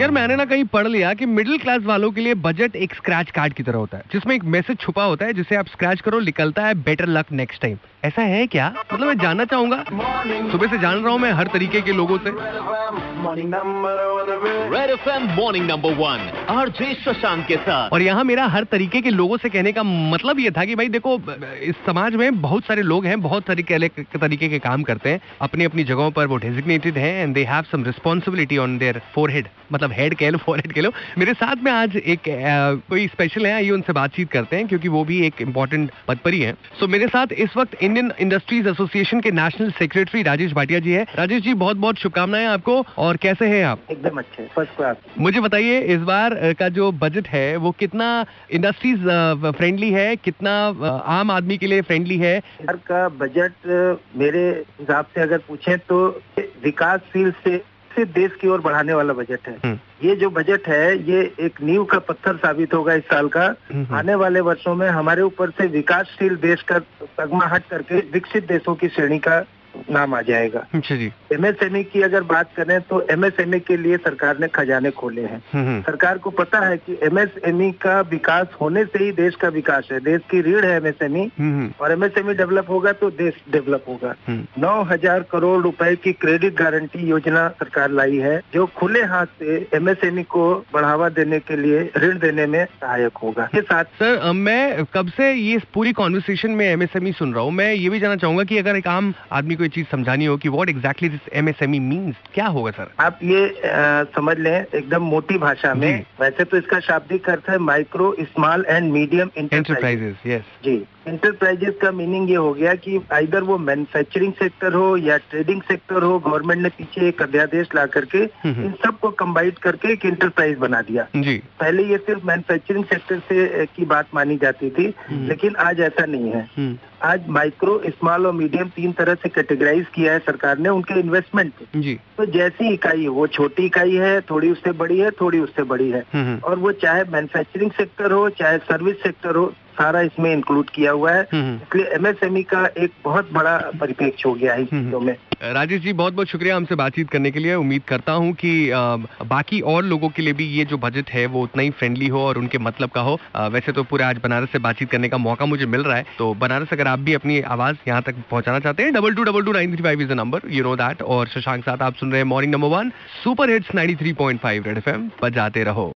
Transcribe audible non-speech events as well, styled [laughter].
यार मैंने ना कहीं पढ़ लिया कि मिडिल क्लास वालों के लिए बजट एक स्क्रैच कार्ड की तरह होता है जिसमें एक मैसेज छुपा होता है जिसे आप स्क्रैच करो निकलता है बेटर लक नेक्स्ट टाइम ऐसा है क्या? मतलब मैं जानना चाहूँगा। सुबह से जान रहा हूँ मैं हर तरीके के लोगों से। Red F M morning number one RJ Shashank के साथ. और यहाँ मेरा हर तरीके के लोगों से कहने का मतलब ये था कि भाई देखो इस समाज में बहुत सारे लोग हैं बहुत सारे तरीके के काम करते हैं अपनी अपनी जगहों पर वो डेजिग्नेटेड है and they have some responsibility on their forehead मतलब हेड कह लो [laughs] फोरहेड कह लो. मेरे साथ में आज एक आ, कोई स्पेशल है आइए उनसे बातचीत करते हैं क्योंकि वो भी एक इंपॉर्टेंट पद पर ही है. सो so, मेरे साथ इस वक्त इंडियन इंडस्ट्रीज़ एसोसिएशन के नेशनल सेक्रेटरी राजेश भाटिया जी है. राजेश जी बहुत बहुत शुभकामनाएँ आपको और कैसे हैं आप? एकदम अच्छे फ़र्स्ट क्लास मुझे बताइए इस बार का जो बजट है वो कितना इंडस्ट्रीज़ फ्रेंडली है कितना आम आदमी के लिए फ्रेंडली है? का बजट मेरे हिसाब से अगर पूछे तो विकासशील से से देश की ओर बढ़ाने वाला बजट है। हम्म। ये जो बजट है ये एक नींव का पत्थर साबित होगा इस साल का। हम्म। आने वाले वर्षों में हमारे ऊपर से विकासशील देश का तगमा हट करके विकसित देशों की श्रेणी का नाम आ जाएगा। अच्छा जी। एमएसएमई की अगर बात करें तो एमएसएमई के लिए सरकार ने खजाने खोले हैं। हम्म, हम्म। सरकार को पता है कि एमएसएमई का विकास होने से ही देश का विकास है। देश की रीढ़ है एमएसएमई हम्म, और एमएसएमई डेवलप होगा तो देश डेवलप होगा। नौ हज़ार करोड़ रुपए की क्रेडिट गारंटी योजना सरकार लाई है जो खुले हाथ से एमएसएमई को बढ़ावा देने के लिए ऋण देने में सहायक होगा। के साथ सर मैं कब से ये पूरी कॉन्वर्सेशन में एमएसएमई सुन रहा हूँ। मैं ये भी जानना चाहूँगा कि अगर एक आम आदमी को चीज़ समझानी हो कि what exactly this MSME means क्या होगा सर आप ये आ, समझ लें एकदम मोटी भाषा में वैसे तो इसका शाब्दिक अर्थ है micro small and medium enterprises yes ji. Enterprises का मीनिंग ये हो गया कि आइधर वो मैन्युफैक्चरिंग सेक्टर हो या ट्रेडिंग सेक्टर हो गवर्नमेंट ने पीछे एक अध्यादेश ला करके इन सबको कम्बाइट करके एक इंटरप्राइज बना दिया। जी। पहले ये सिर्फ़ मैन्युफैक्चरिंग सेक्टर से की बात मानी जाती थी लेकिन आज ऐसा नहीं है। आज माइक्रो स्मॉल और मीडियम तीन तरह से कैटेगराइज किया है सरकार ने उनके इन्वेस्टमेंट तो जैसी इकाई वो छोटी इकाई है थोड़ी उससे बड़ी है थोड़ी उससे बड़ी है। और वो चाहे मैन्युफैक्चरिंग सेक्टर हो चाहे सर्विस सेक्टर हो सारा इसमें इंक्लूड किया हुआ है। हम्म, हम्म। इसलिए एमएसएमई e का एक बहुत बड़ा परिप्रेक्ष्य हो गया है हम्म, चीज़ों में। राजेश जी बहुत बहुत शुक्रिया हमसे बातचीत करने के लिए। उम्मीद करता हूँ कि बाकी और लोगों के लिए भी ये जो बजट है वो उतना ही फ्रेंडली हो और उनके मतलब का हो। वैसे तो पूरे आज बनारस से बातचीत करने का मौका मुझे मिल रहा है। तो बनारस अगर आप भी अपनी आवाज़ यहाँ तक पहुंचाना चाहते हैं double two double two nine three five is number you know that और शशांक साथ आप सुन रहे हैं morning number one super hits ninety three point five red F M बजाते रहो।